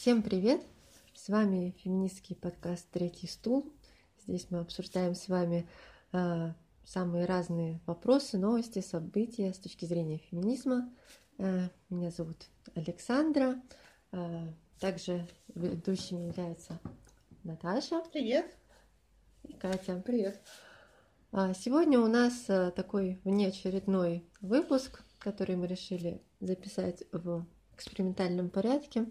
Всем привет! С вами феминистский подкаст «Третий стул». Здесь мы обсуждаем с вами э, самые разные вопросы, новости, события с точки зрения феминизма. Э, меня зовут Александра. Э, также ведущими является Наташа. Привет. И Катя. Привет. А, сегодня у нас такой внеочередной выпуск, который мы решили записать в экспериментальном порядке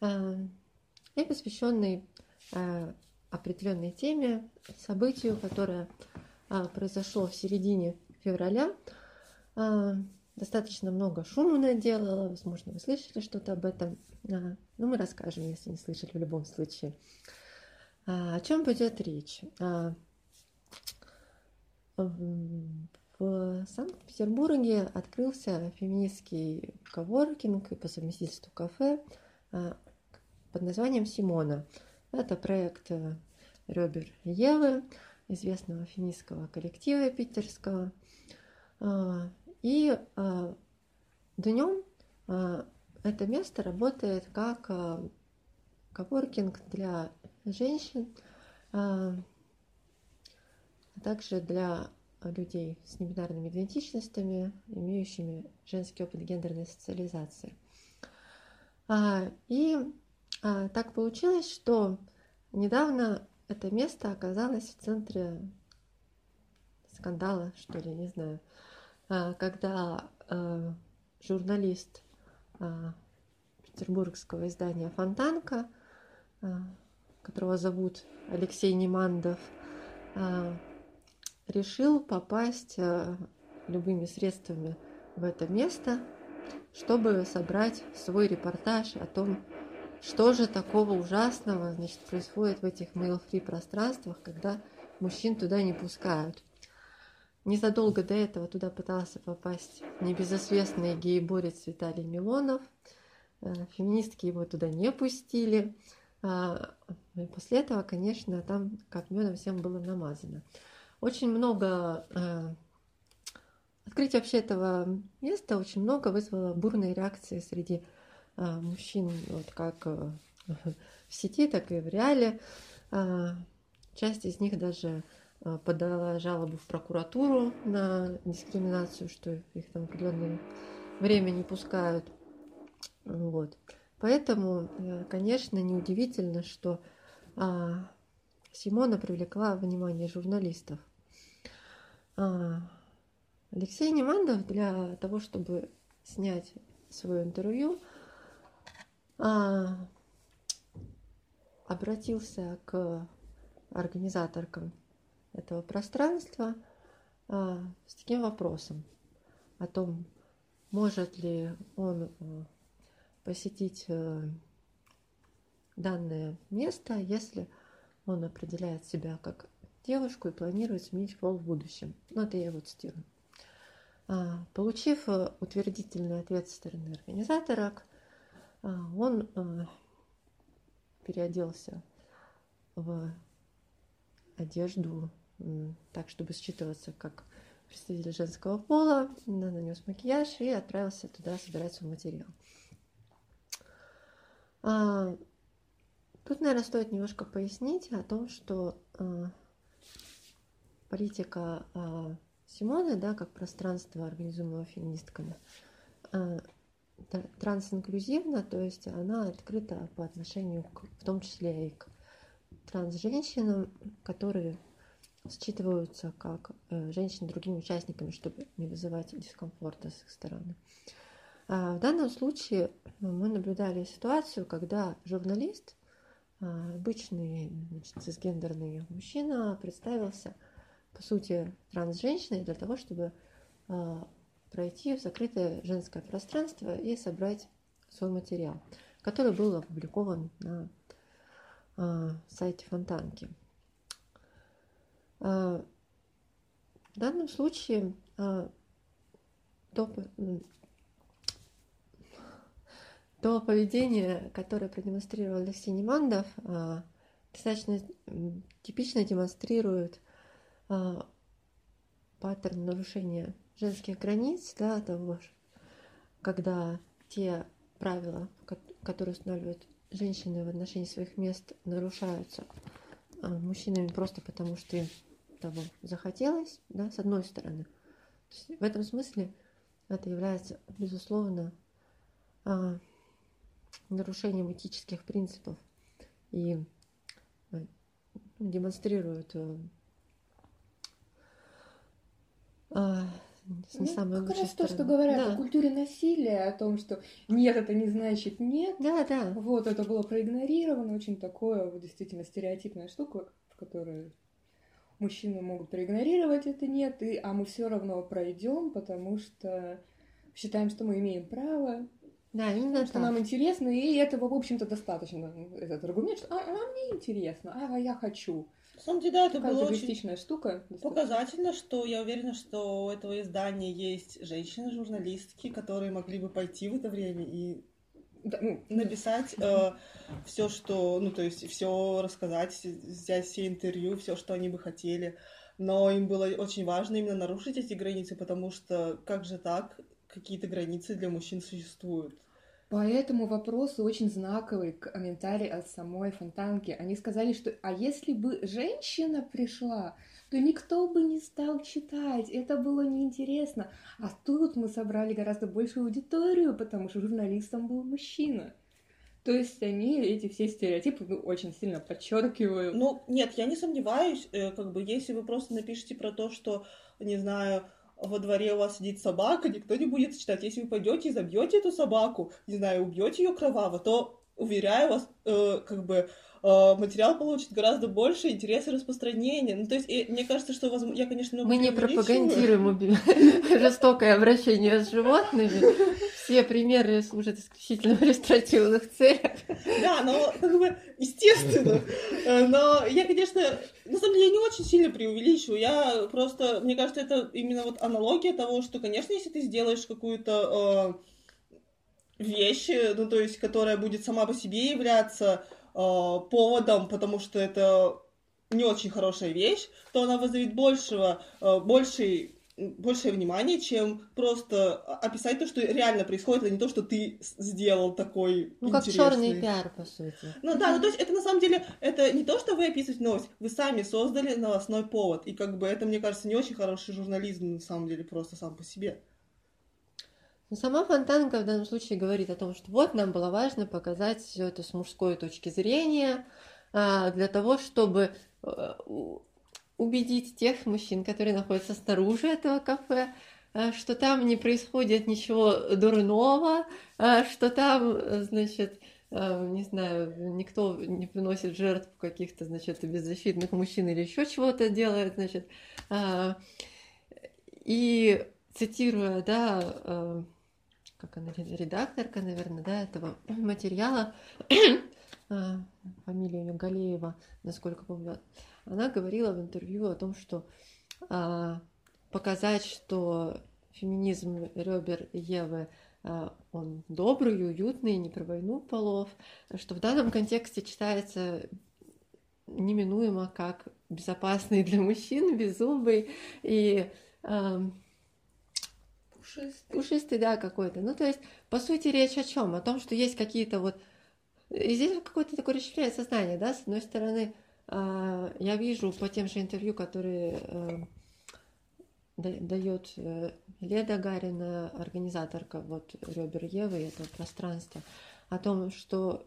и посвященный э, определенной теме, событию, которое произошло в середине февраля. Достаточно много шума наделало, возможно, вы слышали что-то об этом, но мы расскажем, если не слышали в любом случае. О чем пойдет речь? В Санкт-Петербурге открылся феминистский коворкинг и по совместительству кафе под названием «Симона». Это проект э, Ребер Евы, известного феминистского коллектива питерского. А, и а, днем это место работает как коворкинг для женщин, а также для людей с небинарными идентичностями, имеющими женский опыт гендерной социализации. А, и а, так получилось, что недавно это место оказалось в центре скандала, что ли, не знаю, а, когда а, журналист а, петербургского издания «Фонтанка», а, которого зовут Алексей Немандов, а, решил попасть любыми средствами в это место, чтобы собрать свой репортаж о том, что же такого ужасного значит, происходит в этих mail-free пространствах, когда мужчин туда не пускают. Незадолго до этого туда пытался попасть небезызвестный гей-борец Виталий Милонов. Э, феминистки его туда не пустили. А, и после этого, конечно, там как медом всем было намазано. Очень много э, открытие вообще этого места очень много вызвало бурные реакции среди мужчин, вот как э, в сети, так и в реале. Э, часть из них даже э, подала жалобу в прокуратуру на дискриминацию, что их там определенное время не пускают. Вот. Поэтому, э, конечно, неудивительно, что а, Симона привлекла внимание журналистов. А, Алексей Немандов для того, чтобы снять свое интервью, а, обратился к организаторкам этого пространства а, с таким вопросом о том, может ли он посетить э, данное место, если он определяет себя как девушку и планирует сменить пол в будущем. Ну, это я его цитирую. А, получив э, утвердительный ответ со стороны организаторок, он э, переоделся в одежду так, чтобы считываться как представитель женского пола, нанес макияж и отправился туда собирать свой материал. А, тут, наверное, стоит немножко пояснить о том, что политика э, Симоны, да, как пространство, организуемого феминистками, э, трансинклюзивна, то есть она открыта по отношению к, в том числе и к трансженщинам, которые считываются как э, женщины другими участниками, чтобы не вызывать дискомфорта с их стороны. А в данном случае мы наблюдали ситуацию, когда журналист, обычный значит, цисгендерный мужчина, представился – по сути, транс-женщиной для того, чтобы э, пройти в закрытое женское пространство и собрать свой материал, который был опубликован на э, сайте Фонтанки. Э, в данном случае э, то, то поведение, которое продемонстрировал Алексей Немандов, достаточно типично демонстрирует а, нарушения женских границ, да, того, когда те правила, которые устанавливают женщины в отношении своих мест, нарушаются а, мужчинами просто потому, что им того захотелось, да, с одной стороны. В этом смысле это является, безусловно, а, нарушением этических принципов и э, демонстрирует а, не ну, самой как раз то, что говорят да. о культуре насилия, о том, что нет, это не значит нет. Да, да. Вот это было проигнорировано, очень такое вот, действительно стереотипная штука, в которой мужчины могут проигнорировать это нет, и, а мы все равно пройдем, потому что считаем, что мы имеем право. Да, именно что так. нам интересно, и этого, в общем-то, достаточно. Этот аргумент, что а, а мне интересно, а я хочу. На самом деле, да, это была очень штука. Показательно, что я уверена, что у этого издания есть женщины-журналистки, которые могли бы пойти в это время и да, ну, написать э, все, что, ну, то есть все рассказать, взять все интервью, все, что они бы хотели. Но им было очень важно именно нарушить эти границы, потому что как же так, какие-то границы для мужчин существуют. По этому вопросу очень знаковый комментарий от самой Фонтанки. Они сказали, что а если бы женщина пришла, то никто бы не стал читать, это было неинтересно. А тут мы собрали гораздо большую аудиторию, потому что журналистом был мужчина. То есть они эти все стереотипы ну, очень сильно подчеркивают. Ну, нет, я не сомневаюсь, э, как бы, если вы просто напишите про то, что, не знаю, во дворе у вас сидит собака, никто не будет читать. Если вы пойдете и забьете эту собаку, не знаю, убьете ее кроваво, то уверяю вас, э, как бы э, материал получит гораздо больше интереса распространения. Ну, то есть, и, мне кажется, что возможно, я, конечно, Мы не пропагандируем жестокое обращение с животными. Все примеры служат исключительно в иллюстративных целях. Да, но как бы естественно. Э, но я, конечно, на самом деле я не очень сильно преувеличиваю. Я просто, мне кажется, это именно вот аналогия того, что, конечно, если ты сделаешь какую-то э, вещь, ну, то есть, которая будет сама по себе являться Э, поводом, потому что это не очень хорошая вещь, то она вызовет большего, э, больший большее внимание, чем просто описать то, что реально происходит, а не то, что ты сделал такой Ну, интересный. как черный пиар, по сути. Ну да, ну то есть это на самом деле, это не то, что вы описываете новость, вы сами создали новостной повод, и как бы это, мне кажется, не очень хороший журнализм, на самом деле, просто сам по себе. Но сама Фонтанка в данном случае говорит о том, что вот нам было важно показать все это с мужской точки зрения, а, для того, чтобы э, убедить тех мужчин, которые находятся снаружи этого кафе, а, что там не происходит ничего дурного, а, что там, значит, не знаю, никто не приносит жертв каких-то, значит, беззащитных мужчин или еще чего-то делает, значит. И цитируя, да, как она, редакторка, наверное, да, этого материала, фамилия ее Галеева, насколько помню, она говорила в интервью о том, что а, показать, что феминизм Рёбер Евы а, он добрый, уютный, не про войну полов, что в данном контексте читается неминуемо как безопасный для мужчин, беззубый и Пушистый. Пушистый, да, какой-то. Ну, то есть, по сути, речь о чем? О том, что есть какие-то вот... И здесь какое-то такое расщепление сознания, да, с одной стороны, я вижу по тем же интервью, которые э, дает э, Леда Гарина, организаторка вот Рёбер Евы, этого пространства, о том, что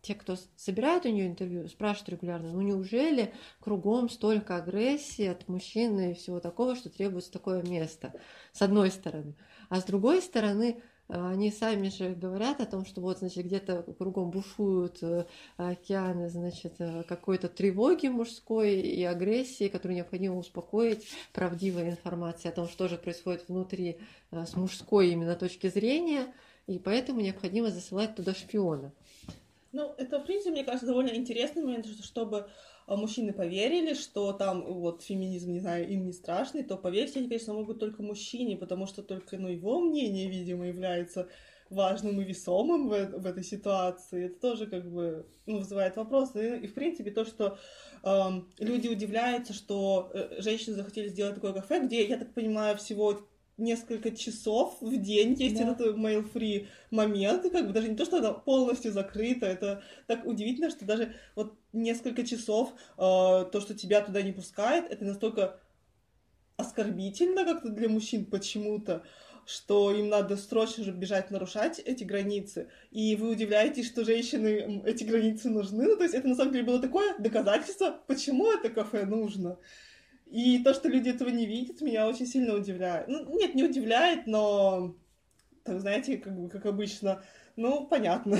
те, кто собирает у нее интервью, спрашивают регулярно, ну неужели кругом столько агрессии от мужчины и всего такого, что требуется такое место, с одной стороны. А с другой стороны, э, они сами же говорят о том, что вот, значит, где-то кругом бушуют э, океаны, значит, э, какой-то тревоги мужской и агрессии, которую необходимо успокоить правдивой информацией о том, что же происходит внутри с мужской именно точки зрения, и поэтому необходимо засылать туда шпиона. Ну, это, в принципе, мне кажется, довольно интересный момент, чтобы а, мужчины поверили, что там вот феминизм, не знаю, им не страшный, то поверить они, конечно, могут только мужчине, потому что только, ну, его мнение, видимо, является важным и весомым в, в этой ситуации. Это тоже как бы ну, вызывает вопросы. И, и в принципе то, что эм, люди удивляются, что э, женщины захотели сделать такое кафе, где, я так понимаю, всего несколько часов в день есть Да. этот mail-free момент, как бы даже не то, что она полностью закрыта, это так удивительно, что даже вот несколько часов э, то, что тебя туда не пускает, это настолько оскорбительно как-то для мужчин почему-то, что им надо срочно же бежать нарушать эти границы, и вы удивляетесь, что женщины эти границы нужны, ну, то есть это на самом деле было такое доказательство, почему это кафе нужно. И то, что люди этого не видят, меня очень сильно удивляет. Ну, нет, не удивляет, но, так знаете, как бы, как обычно, ну, понятно.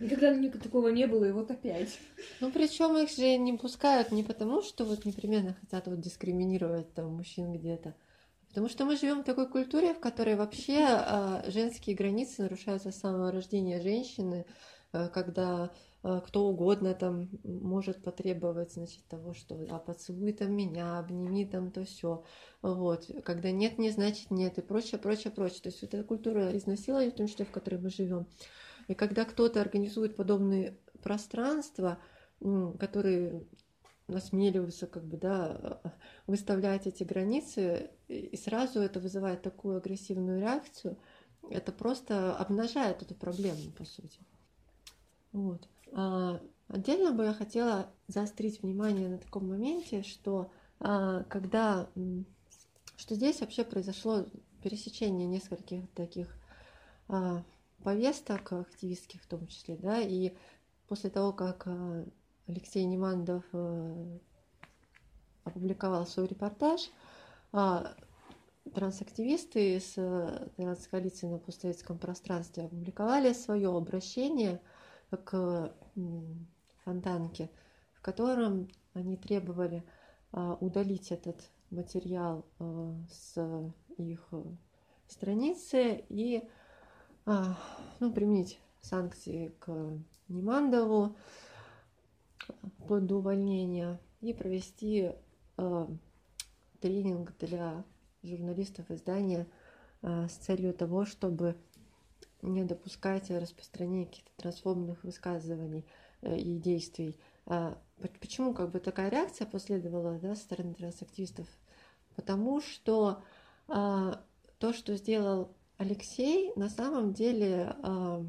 Никогда ни- такого не было, и вот опять. Ну, причем их же не пускают не потому, что вот непременно хотят вот дискриминировать там мужчин где-то, а потому что мы живем в такой культуре, в которой вообще а, женские границы нарушаются с самого рождения женщины, а, когда кто угодно там может потребовать, значит, того, что а поцелуй там меня, обними там то все, вот, когда нет, не значит нет и прочее, прочее, прочее. То есть вот эта культура изнасилования, в том числе, в которой мы живем. И когда кто-то организует подобные пространства, которые насмеливаются как бы, да, выставлять эти границы, и сразу это вызывает такую агрессивную реакцию, это просто обнажает эту проблему, по сути. Вот. А, отдельно бы я хотела заострить внимание на таком моменте, что а, когда, что здесь вообще произошло пересечение нескольких таких а, повесток активистских в том числе, да, и после того, как Алексей Немандов э, опубликовал свой репортаж, трансактивисты из э, транскоалиции на постсоветском пространстве опубликовали свое обращение к м, Фонтанке, в котором они требовали а, удалить этот материал э, с их э, страницы и а, ну, применить санкции к Немандову вплоть до увольнения и провести э, тренинг для журналистов издания э, с целью того, чтобы не допускать распространения каких-то трансфобных высказываний э, и действий. А, по- почему как бы такая реакция последовала да, со стороны трансактивистов? Потому что а, то, что сделал Алексей, на самом деле а,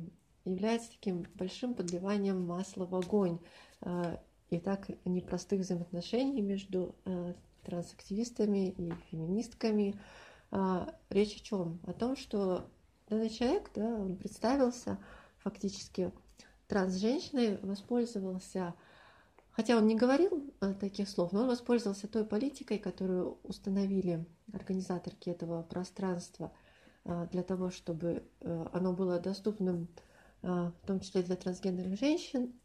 является таким большим подливанием масла в огонь и так непростых взаимоотношений между трансактивистами и феминистками. Речь о чем? О том, что данный человек, да, он представился фактически транс-женщиной, воспользовался, хотя он не говорил э, таких слов, но он воспользовался той политикой, которую установили организаторки этого пространства а, для того, чтобы э, оно было доступным, в том числе для трансгендерных женщин,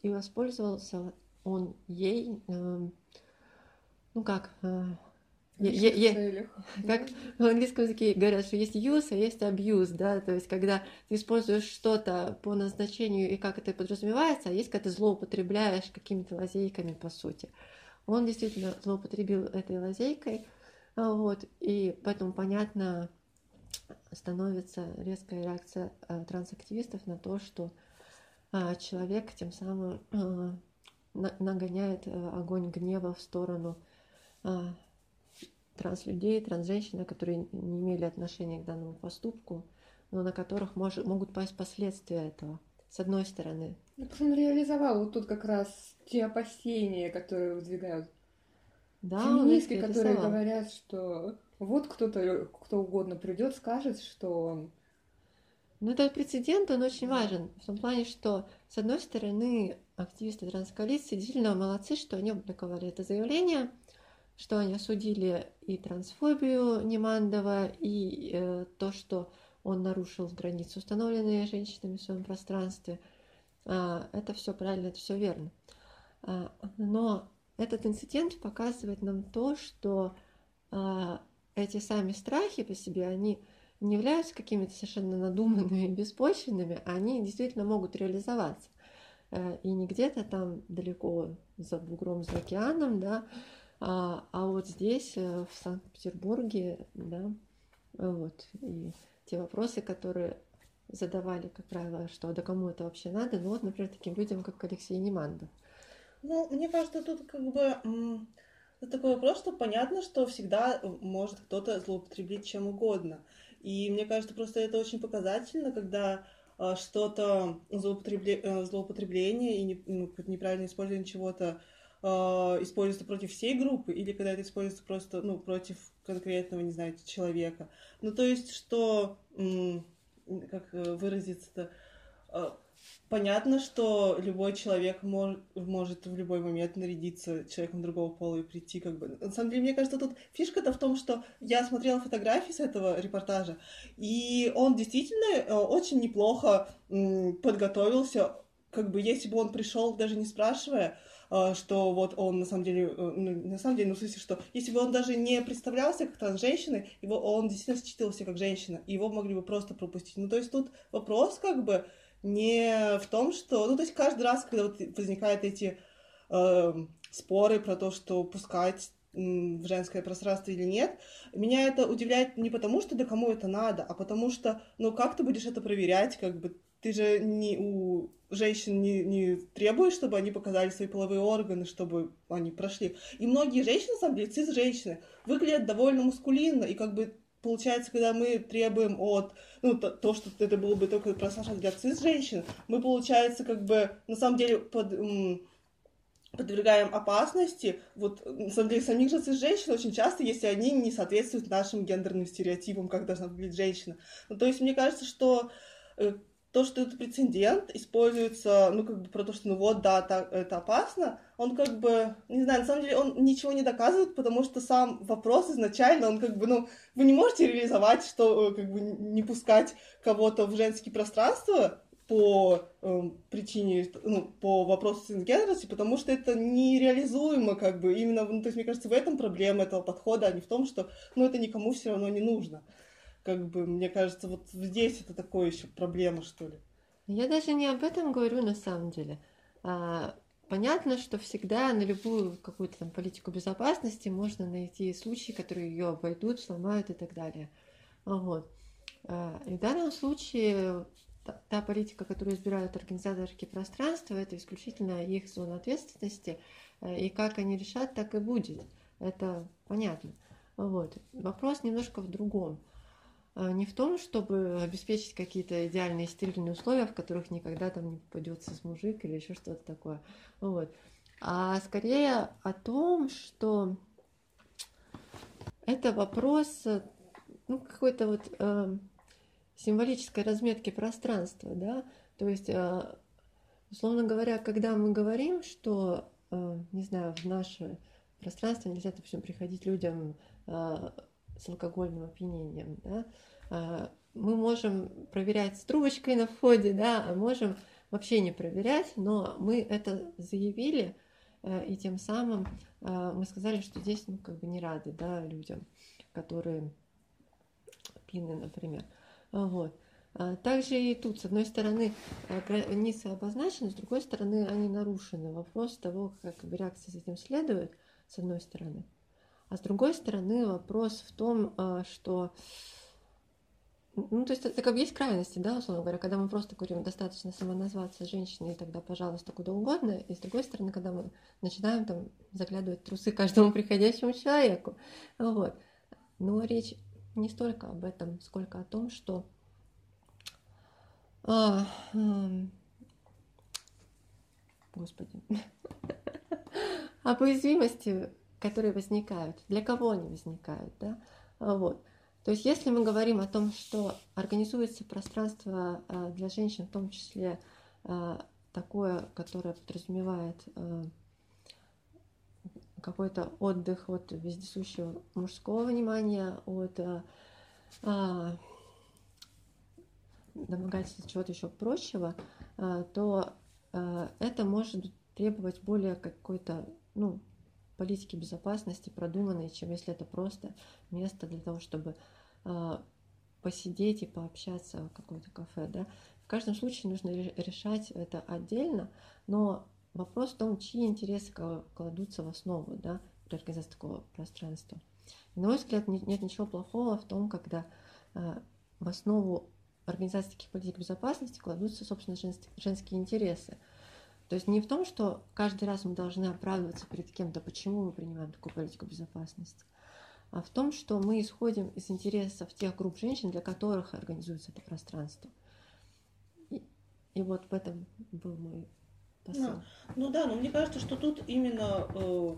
и воспользовался он ей, ну как, е- целях. как в английском языке говорят, что есть use, а есть abuse, да, то есть когда ты используешь что-то по назначению и как это подразумевается, а есть когда ты злоупотребляешь какими-то лазейками, по сути. Он действительно злоупотребил этой лазейкой, а, вот, и поэтому понятно становится резкая реакция э, трансактивистов на то, что а, человек тем самым на- нагоняет огонь гнева в сторону а, транслюдей, трансженщин, которые не имели отношения к данному поступку, но на которых мож- могут пасть последствия этого. С одной стороны. Ну, он реализовал вот тут как раз те опасения, которые выдвигают Да, он феминистки, которые говорят, что вот кто-то, кто угодно придет, скажет, что Ну, этот прецедент, он очень важен, в том плане, что, с одной стороны, активисты транскоалиции действительно молодцы, что они опубликовали это заявление, что они осудили и трансфобию Немандова, и э, то, что он нарушил границы, установленные женщинами в своем пространстве. А, это все правильно, это все верно. А, но этот инцидент показывает нам то, что а, эти сами страхи по себе, они не являются какими-то совершенно надуманными и беспочвенными, они действительно могут реализоваться. Э, И не где-то там далеко за бугром, за океаном, да, а, а вот здесь, э, в Санкт-Петербурге, да, вот, и те вопросы, которые задавали, как правило, что да кому это вообще надо, ну вот, например, таким людям, как Алексей Немандов. Ну, мне кажется, тут как бы Это такой вопрос, что понятно, что всегда может кто-то злоупотребить чем угодно. И мне кажется, просто это очень показательно, когда э, что-то злоупотребле... Э, злоупотребление и ну, неправильное использование чего-то э, используется против всей группы, или когда это используется просто ну, против конкретного, не знаю, человека. Ну, то есть, что, как выразиться-то, Понятно, что любой человек мож, может в любой момент нарядиться человеком другого пола и прийти как бы... На самом деле, мне кажется, тут фишка-то в том, что я смотрела фотографии с этого репортажа, и он действительно э, очень неплохо подготовился, как бы если бы он пришел даже не спрашивая, э, что вот он на самом деле, э, ну, на самом деле, ну, в смысле, что если бы он даже не представлялся как трансженщиной, его, он действительно считывался как женщина, его могли бы просто пропустить. Ну, то есть тут вопрос как бы не в том, что... Ну, то есть каждый раз, когда вот возникают эти э, споры про то, что пускать в женское пространство или нет, меня это удивляет не потому, что да кому это надо, а потому что, ну, как ты будешь это проверять, как бы, ты же не у женщин не, не требуешь, чтобы они показали свои половые органы, чтобы они прошли. И многие женщины, на самом деле, цис-женщины, выглядят довольно мускулинно, и как бы получается, когда мы требуем от, ну, то, то что это было бы только пространство для цис-женщин, мы, получается, как бы, на самом деле, под, подвергаем опасности, вот, на самом деле, самих же цис-женщин очень часто, если они не соответствуют нашим гендерным стереотипам, как должна выглядеть женщина. Ну, то есть, мне кажется, что э, то, что это прецедент, используется, ну, как бы про то, что, ну, вот, да, так, это опасно, он как бы, не знаю, на самом деле он ничего не доказывает, потому что сам вопрос изначально, он как бы, ну, вы не можете реализовать, что, э, как бы, не пускать кого-то в женские пространства по э, причине, ну, по вопросу цисгендерности, потому что это нереализуемо, как бы, именно, ну, то есть, мне кажется, в этом проблема этого подхода, а не в том, что, ну, это никому все равно не нужно как бы, мне кажется, вот здесь это такое еще проблема, что ли. Я даже не об этом говорю на самом деле. А, понятно, что всегда на любую какую-то там политику безопасности можно найти случаи, которые ее обойдут, сломают и так далее. Вот. А, и в данном случае та, та политика, которую избирают организаторки пространства, это исключительно их зона ответственности, э, и как они решат, так и будет. Это понятно. Вот. Вопрос немножко в другом. А, не в том, чтобы обеспечить какие-то идеальные стерильные условия, в которых никогда там не попадется с мужик или еще что-то такое. Вот. А скорее о том, что это вопрос ну, какой-то вот э, символической разметки пространства, да, то есть, э, условно говоря, когда мы говорим, что, э, не знаю, в наше пространство нельзя, допустим, приходить людям э, с алкогольным опьянением, да, а, мы можем проверять с трубочкой на входе, да, а можем вообще не проверять, но мы это заявили, э, и тем самым э, мы сказали, что здесь, ну, как бы не рады, да, людям, которые пьяны, например. Вот. А также и тут, с одной стороны, э, границы обозначены, с другой стороны, они нарушены. Вопрос того, как реакция с этим следует, с одной стороны. А с другой стороны, вопрос в том, что ну, то есть это как есть крайности, да, условно говоря, когда мы просто говорим, достаточно самоназваться женщиной, и тогда, пожалуйста, куда угодно. И с другой стороны, когда мы начинаем там заглядывать трусы каждому приходящему человеку. Вот. Но речь не столько об этом, сколько о том, что а, а, Господи, об уязвимости, которые возникают, для кого они возникают, да, вот. То есть если мы говорим о том, что организуется пространство э, для женщин, в том числе э, такое, которое подразумевает какой-то отдых от вездесущего мужского внимания, от а, домогательства чего-то еще прочего, то это может требовать более какой-то ну, политики безопасности продуманной, чем если это просто место для того, чтобы а, посидеть и пообщаться в каком-то кафе, да. В каждом случае нужно решать это отдельно, но вопрос в том, чьи интересы кладутся в основу, да, при организации такого пространства. И, на мой взгляд, нет ничего плохого в том, когда а, в основу организации таких политик безопасности кладутся, собственно, женские интересы. То есть не в том, что каждый раз мы должны оправдываться перед кем-то, почему мы принимаем такую политику безопасности, а в том, что мы исходим из интересов тех групп женщин, для которых организуется это пространство. И, и вот в этом был мой посыл. Ну, ну да, но мне кажется, что тут именно э,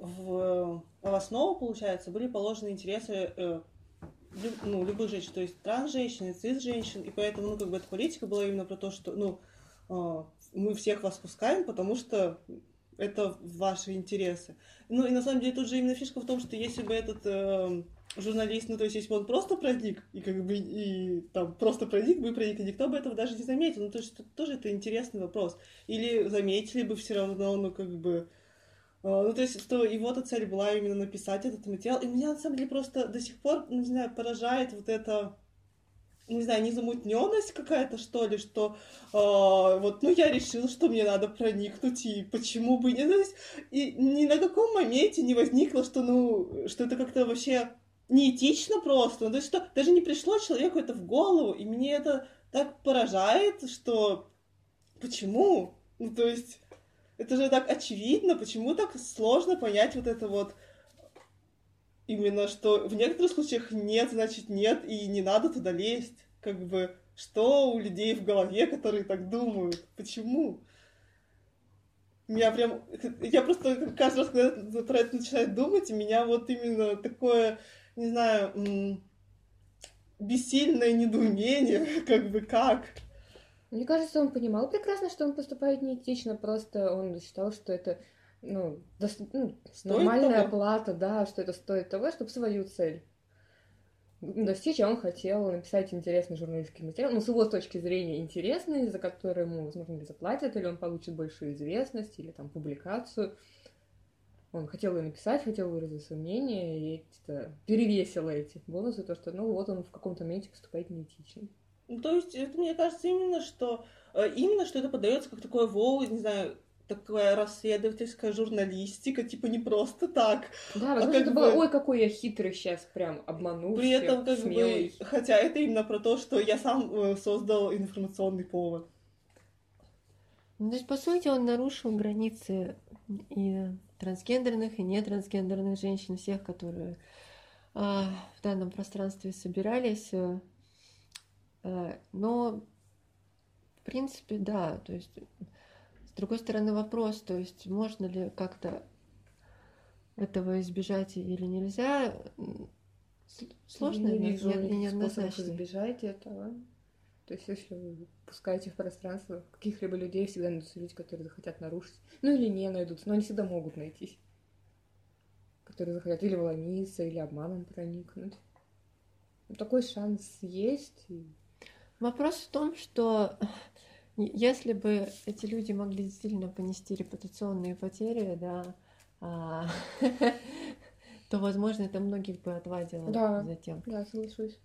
в, в основу, получается, были положены интересы э, люб, ну, любых женщин, то есть транс-женщин, цис-женщин, и поэтому, ну, как бы эта политика была именно про то, что, ну, э, мы всех вас пускаем, потому что это ваши интересы. Ну, и на самом деле тут же именно фишка в том, что если бы этот э, журналист, ну, то есть если бы он просто проник, и как бы, и там просто проник бы проник, и никто бы этого даже не заметил, ну, то есть тоже это интересный вопрос. Или заметили бы все равно, ну, как бы, а, ну, то есть, что его-то цель была именно написать этот материал. И меня, на самом деле, просто до сих пор, ну, не знаю, поражает вот это, не знаю, незамутненность какая-то, что ли, что э, вот, ну, я решил, что мне надо проникнуть, и почему бы не... То есть, и ни на каком моменте не возникло, что, ну, что это как-то вообще неэтично просто. Ну, то есть, что даже не пришло человеку это в голову, и мне это так поражает, что почему? Ну, то есть это же так очевидно, почему так сложно понять вот это вот именно, что в некоторых случаях нет, значит нет, и не надо туда лезть. Как бы, что у людей в голове, которые так думают? Почему? Меня прям... Я просто каждый раз, когда про это начинаю думать, меня вот именно такое, не знаю, бессильное недоумение, как бы как. Мне кажется, он понимал прекрасно, что он поступает неэтично, просто он считал, что это ну, до... ну нормальная того. плата, да, что это стоит того, чтобы свою цель достичь, а он хотел написать интересный журналистский материал, ну, с его точки зрения интересный, за который ему, возможно, не заплатят, или он получит большую известность, или там публикацию. Он хотел ее написать, хотел выразить свое мнение, и это перевесило эти бонусы, то, что, ну, вот он в каком-то моменте поступает неэтично. Ну, то есть, это, мне кажется, именно что, э, именно что это подается как такое воу, не знаю, такая расследовательская журналистика, типа не просто так. Да, а возможно, а это бы... было, ой, какой я хитрый сейчас, прям обманул При этом, как смелый. бы, хотя это именно про то, что я сам э, создал информационный повод. Ну, то есть, по сути, он нарушил границы и трансгендерных, и нетрансгендерных женщин, всех, которые э, в данном пространстве собирались. Э, Э, но, в принципе, да, то есть, с другой стороны, вопрос, то есть, можно ли как-то этого избежать или нельзя, сложно я не вижу не, неоднозначно. избежать этого. То есть, если вы пускаете в пространство каких-либо людей, всегда найдутся люди, которые захотят нарушить. Ну или не найдутся, но они всегда могут найтись. Которые захотят или вломиться, или обманом проникнуть. Такой шанс есть. Вопрос в том, что если бы эти люди могли действительно понести репутационные потери, да, а, то, возможно, это многих бы отвадило да, затем. Да, соглашусь.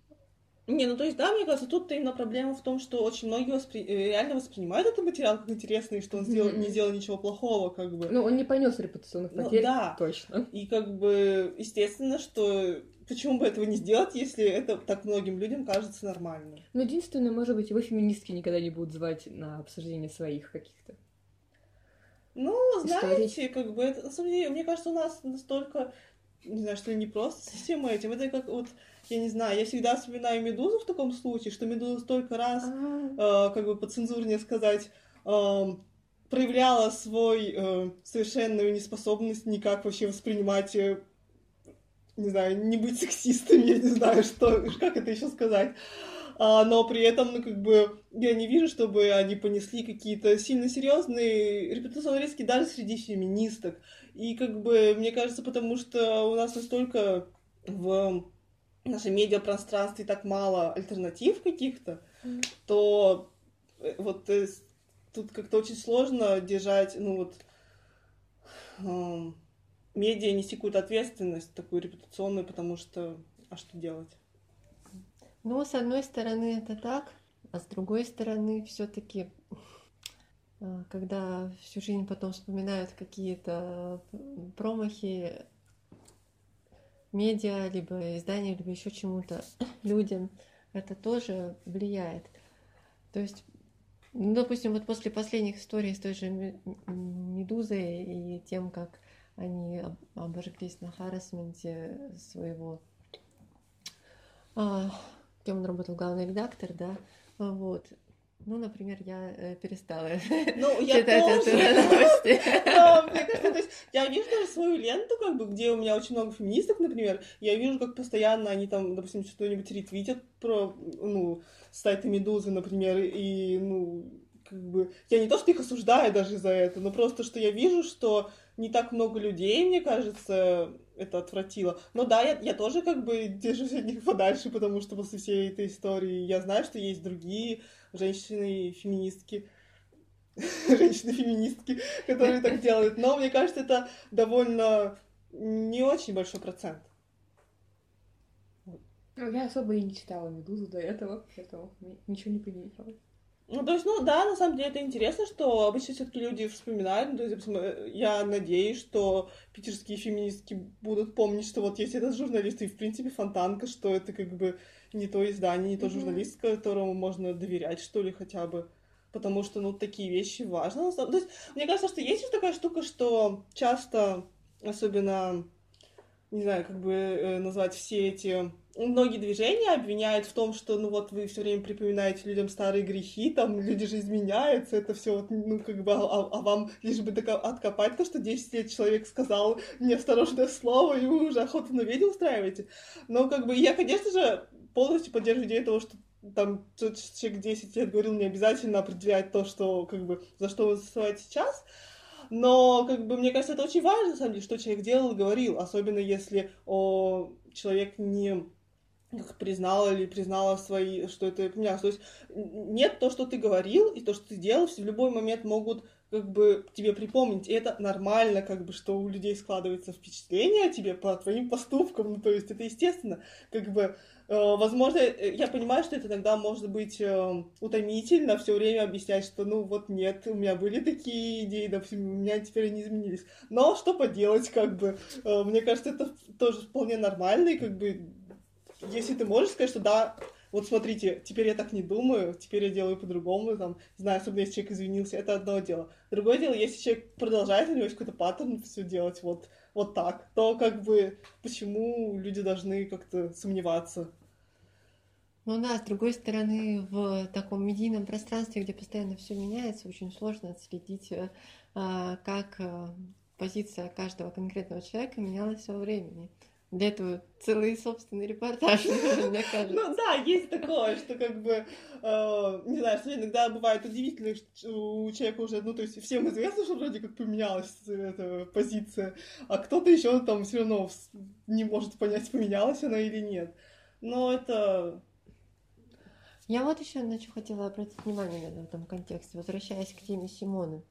Не, ну то есть, да, мне кажется, тут именно проблема в том, что очень многие воспри... Э, реально воспринимают этот материал как интересный, что он сделал, mm-hmm. не сделал ничего плохого, как бы. Ну, он не понес репутационных ну потерь, ну, да. точно. И как бы, естественно, что почему бы этого не сделать, если это так многим людям кажется нормально? Ну, единственное, может быть, его феминистки никогда не будут звать на обсуждение своих каких-то. Ну, знаете, Историй. как бы это, на самом деле, мне кажется, у нас настолько, не знаю, что ли, не просто со всем этим. Это как вот, я не знаю, я всегда вспоминаю Медузу в таком случае, что Медуза столько раз, э, как бы по цензурнее сказать, э, проявляла свой э, совершенную неспособность никак вообще воспринимать э, не знаю, не быть сексистом, я не знаю, что, как это еще сказать. А, но при этом, ну, как бы, я не вижу, чтобы они понесли какие-то сильно серьезные репутационные риски даже среди феминисток. И, как бы, мне кажется, потому что у нас настолько в нашем медиапространстве так мало альтернатив каких-то, mm. то э, вот есть, тут как-то очень сложно держать, ну вот, медиа нести какую-то ответственность такую репутационную, потому что а что делать? Ну, с одной стороны, это так, а с другой стороны, все-таки, а, когда всю жизнь потом вспоминают какие-то промахи медиа, либо издания, либо еще чему-то людям, это тоже влияет. То есть Ну, допустим, вот после последних историй с той же Медузой и тем, как они обожглись на харасменте своего а, кем он работал, главный редактор, да, вот. Ну, например, я э, перестала ну, я читать тоже. эти новости. Но, мне кажется, то есть я вижу даже свою ленту, как бы, где у меня очень много феминисток, например, я вижу, как постоянно они там, допустим, что-нибудь ретвитят про, ну, сайты Медузы, например, и, ну, как бы, я не то, что их осуждаю даже за это, но просто, что я вижу, что не так много людей, мне кажется, это отвратило. Но да, я, я тоже как бы держусь от них подальше, потому что после всей этой истории я знаю, что есть другие женщины-феминистки, женщины-феминистки, которые так делают. Но мне кажется, это довольно не очень большой процент. Я особо и не читала «Медузу» до этого, поэтому ничего не понимала. Ну, то есть, ну да, на самом деле это интересно, что обычно все-таки люди вспоминают. Ну, то есть, я надеюсь, что питерские феминистки будут помнить, что вот есть этот журналист, и в принципе фонтанка, что это как бы не то издание, не то mm-hmm. журналист, которому можно доверять, что ли, хотя бы. Потому что, ну, такие вещи важны. То есть, мне кажется, что есть такая штука, что часто, особенно, не знаю, как бы э, назвать все эти многие движения обвиняют в том, что ну вот вы все время припоминаете людям старые грехи, там люди же изменяются, это все вот, ну как бы, а, а вам лишь бы откопать то, что 10 лет человек сказал неосторожное слово, и вы уже охоту на ведьм устраиваете. Но как бы я, конечно же, полностью поддерживаю идею того, что там тот человек 10 лет говорил, не обязательно определять то, что, как бы, за что вы засылаете сейчас, но, как бы, мне кажется, это очень важно, на самом деле, что человек делал и говорил, особенно если о, человек не как признала или признала свои, что это поменялось. То есть нет то, что ты говорил, и то, что ты делал, в любой момент могут как бы тебе припомнить. И это нормально, как бы, что у людей складывается впечатление о тебе по твоим поступкам. Ну, то есть это естественно. Как бы, э, возможно, э, я понимаю, что это иногда может быть э, утомительно все время объяснять, что ну вот нет, у меня были такие идеи, допустим, у меня теперь они изменились. Но что поделать, как бы, э, мне кажется, это тоже вполне нормально, и как бы если ты можешь сказать, что да, вот смотрите, теперь я так не думаю, теперь я делаю по-другому, там, не знаю, особенно если человек извинился, это одно дело. Другое дело, если человек продолжает, у него есть какой-то паттерн все делать вот, вот так, то как бы почему люди должны как-то сомневаться? Ну да, с другой стороны, в таком медийном пространстве, где постоянно все меняется, очень сложно отследить, э, а, как э, позиция каждого конкретного человека менялась во времени. Для этого целый собственный репортаж, мне кажется. Ну да, есть такое, что как бы, э, не знаю, что иногда бывает удивительно, что у человека уже, ну то есть всем известно, что вроде как поменялась эта позиция, а кто-то еще там все равно не может понять, поменялась она или нет. Но это... Я вот еще на что хотела обратить внимание в этом контексте, возвращаясь к теме Симоны,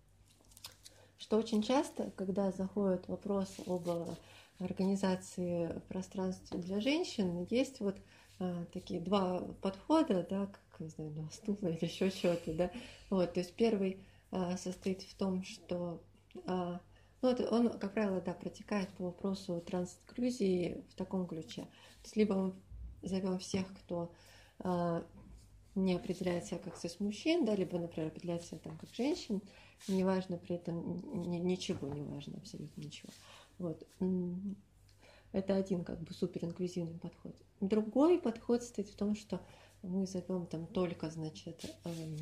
что очень часто, когда заходит вопрос об организации пространства для женщин есть вот а, такие два подхода, да, как, не знаю, два стула или еще что-то, да. Вот, то есть первый а, состоит в том, что а, ну, это он, как правило, да, протекает по вопросу трансинклюзии в таком ключе. То есть либо мы зовем всех, кто а, не определяет себя как цис-мужчин, да, либо, например, определяет себя там как женщин, неважно при этом, ничего не важно, абсолютно ничего. Вот. Это один как бы супер инклюзивный подход. Другой подход стоит в том, что мы зовем там только, значит, эм,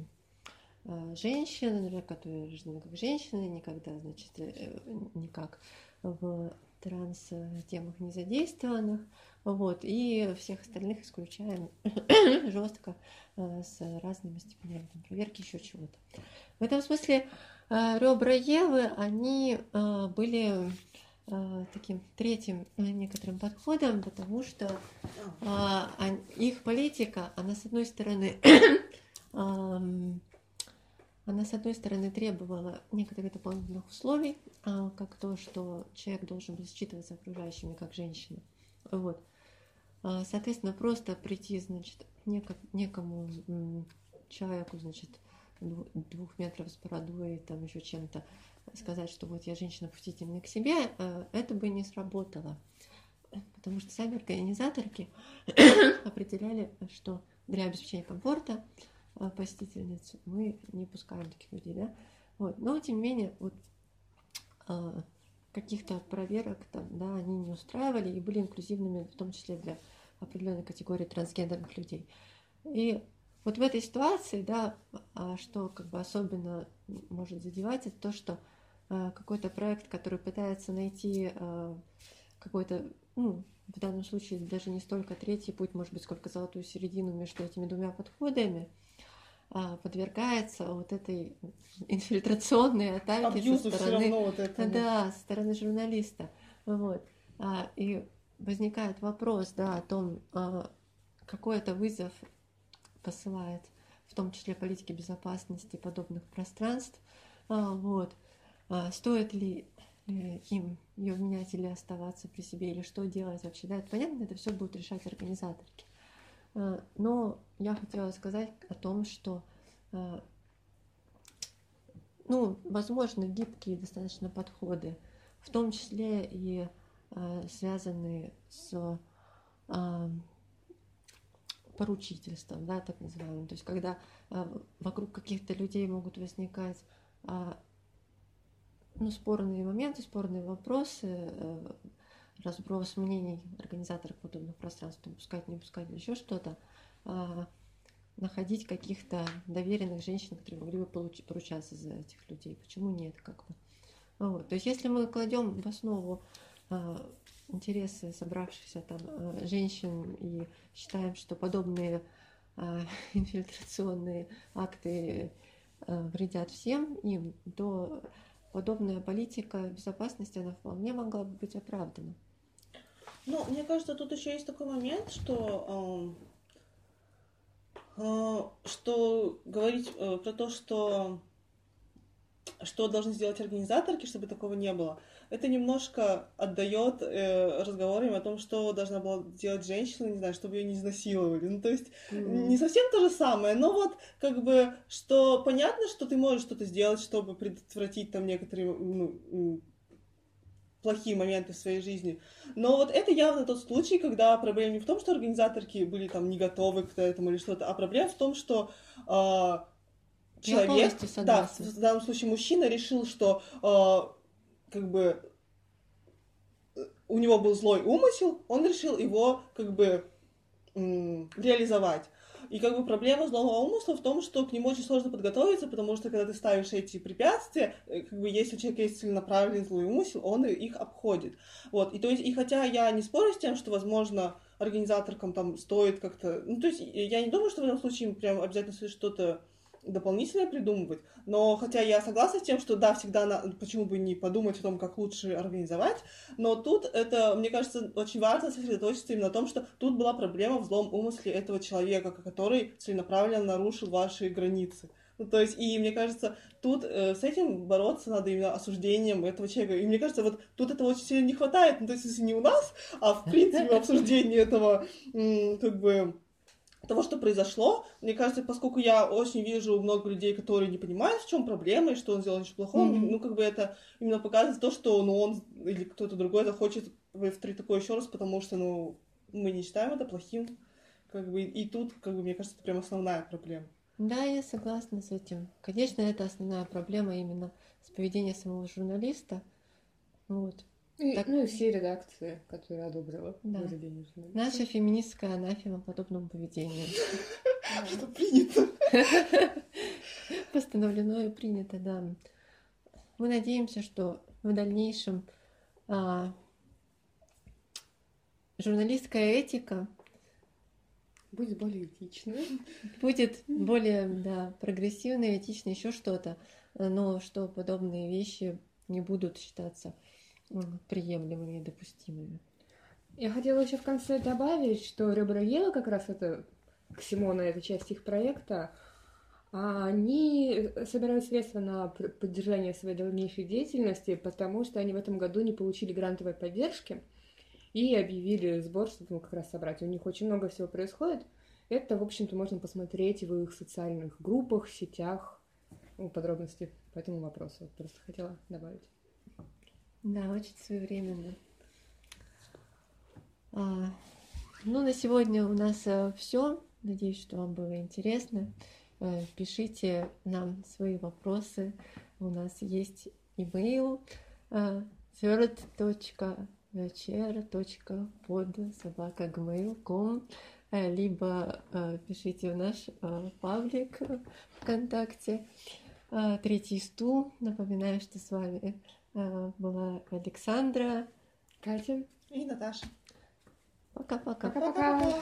э, женщин, например, которые рождены как женщины, никогда, значит, э, никак в транс-темах не задействованных, вот, и всех остальных исключаем жестко э, с разными степенями проверки, еще чего-то. В этом смысле ребра Евы, они были Э, таким третьим э, некоторым подходом, потому что а, их политика, она с одной стороны, она с одной стороны требовала некоторых дополнительных условий, а, как то, что человек должен был считываться окружающими как женщина. Вот. А, соответственно, просто прийти, значит, некому человеку, значит, двух метров с бородой, там еще чем-то, сказать, что вот я женщина, пустите меня к себе, э, это бы не сработало. Потому что сами организаторки определяли, что для обеспечения комфорта а, посетительниц, мы не пускаем таких людей, да. Вот. Но, тем не менее, вот а, каких-то проверок там, да, они не устраивали и были инклюзивными, в том числе для определенной категории трансгендерных людей. И вот в этой ситуации, да, а что как бы особенно может задевать, это то, что какой-то проект, который пытается найти а, какой-то, ну, в данном случае даже не столько третий путь, может быть, сколько золотую середину между этими двумя подходами, подвергается вот этой инфильтрационной атаке со стороны, вот да, со стороны журналиста. Вот. И возникает вопрос, да, о том, какой это вызов посылает, в том числе политики безопасности подобных пространств. А, вот. А, стоит ли э, им ее менять или оставаться при себе, или что делать вообще. Да, это понятно, это все будут решать организаторки. А, но я хотела сказать о том, что ну, возможно, гибкие достаточно подходы, в том числе и связанные с поручительством, да, так называемым. То есть когда а, вокруг каких-то людей могут возникать а, ну, спорные моменты, спорные вопросы, а, разброс мнений организаторов подобных пространств, пускать, не пускать, еще что-то, а, находить каких-то доверенных женщин, которые могли бы получить, поручаться за этих людей. Почему нет, как бы. Вот. То есть если мы кладем в основу а, интересы собравшихся там э, женщин и считаем, что подобные э, инфильтрационные акты э, вредят всем им, то подобная политика безопасности, она вполне могла бы быть оправдана. Ну, мне кажется, тут еще есть такой момент, что, э, что говорить э, про то, что что должны сделать организаторки, чтобы такого не было это немножко отдает э, разговорам о том, что должна была делать женщина, не знаю, чтобы ее не изнасиловали. Ну, то есть mm-hmm. не совсем то же самое, но вот как бы, что понятно, что ты можешь что-то сделать, чтобы предотвратить там некоторые ну, плохие моменты в своей жизни. Но вот это явно тот случай, когда проблема не в том, что организаторки были там не готовы к этому или что-то, а проблема в том, что э, человек, да, в данном случае мужчина решил, что э, как бы у него был злой умысел, он решил его как бы реализовать. И как бы проблема злого умысла в том, что к нему очень сложно подготовиться, потому что когда ты ставишь эти препятствия, э, как бы если у человека есть целенаправленный злой умысел, он их обходит. Вот. И то есть, и хотя я не спорю с тем, что, возможно, организаторкам там стоит как-то... Ну, то есть, я не думаю, что в этом случае прям обязательно стоит что-то дополнительное придумывать. Но хотя я согласна с тем, что да, всегда на, почему бы не подумать о том, как лучше организовать, но тут это, мне кажется, очень важно сосредоточиться именно на том, что тут была проблема в злом умысле этого человека, который целенаправленно нарушил ваши границы. Ну, то есть, и мне кажется, тут э, с этим бороться надо именно осуждением этого человека. И мне кажется, вот тут этого очень сильно не хватает. Ну, то есть, если не у нас, а в принципе обсуждении этого, как бы, того, что произошло. Мне кажется, поскольку я очень вижу много людей, которые не понимают, в чем проблема и что он сделал очень плохого, mm-hmm. ну, как бы это именно показывает то, что ну, он или кто-то другой захочет повторить такое еще раз, потому что, ну, мы не считаем это плохим. Как бы, и тут, как бы, мне кажется, это прям основная проблема. Да, я согласна с этим. Конечно, это основная проблема именно с поведением самого журналиста. Вот. И, так... Ну и все редакции, которые одобрила да. Наша феминистская анафема подобному поведению. Что принято. Постановлено и принято, да. Мы надеемся, что в дальнейшем а, журналистская этика будет более этичной. Будет более, да, прогрессивной, этичной, еще что-то. Но что подобные вещи не будут считаться приемлемыми и допустимыми. Я хотела еще в конце добавить, что «Ребра Евы» как раз это к Симона, это часть их проекта, они собирают средства на поддержание своей дальнейшей деятельности, потому что они в этом году не получили грантовой поддержки и объявили сбор, чтобы ну, как раз собрать. У них очень много всего происходит. Это, в общем-то, можно посмотреть в их социальных группах, сетях, ну, подробности по этому вопросу. Просто хотела добавить. Да, очень своевременно. А, ну, на сегодня у нас э, все. Надеюсь, что вам было интересно. Э, пишите нам свои вопросы. У нас есть имейл third.вечер.под собака.gmail.com либо пишите в наш паблик ВКонтакте. Третий стул. Напоминаю, что с вами была Александра, Катя и Наташа. Пока-пока. Пока-пока.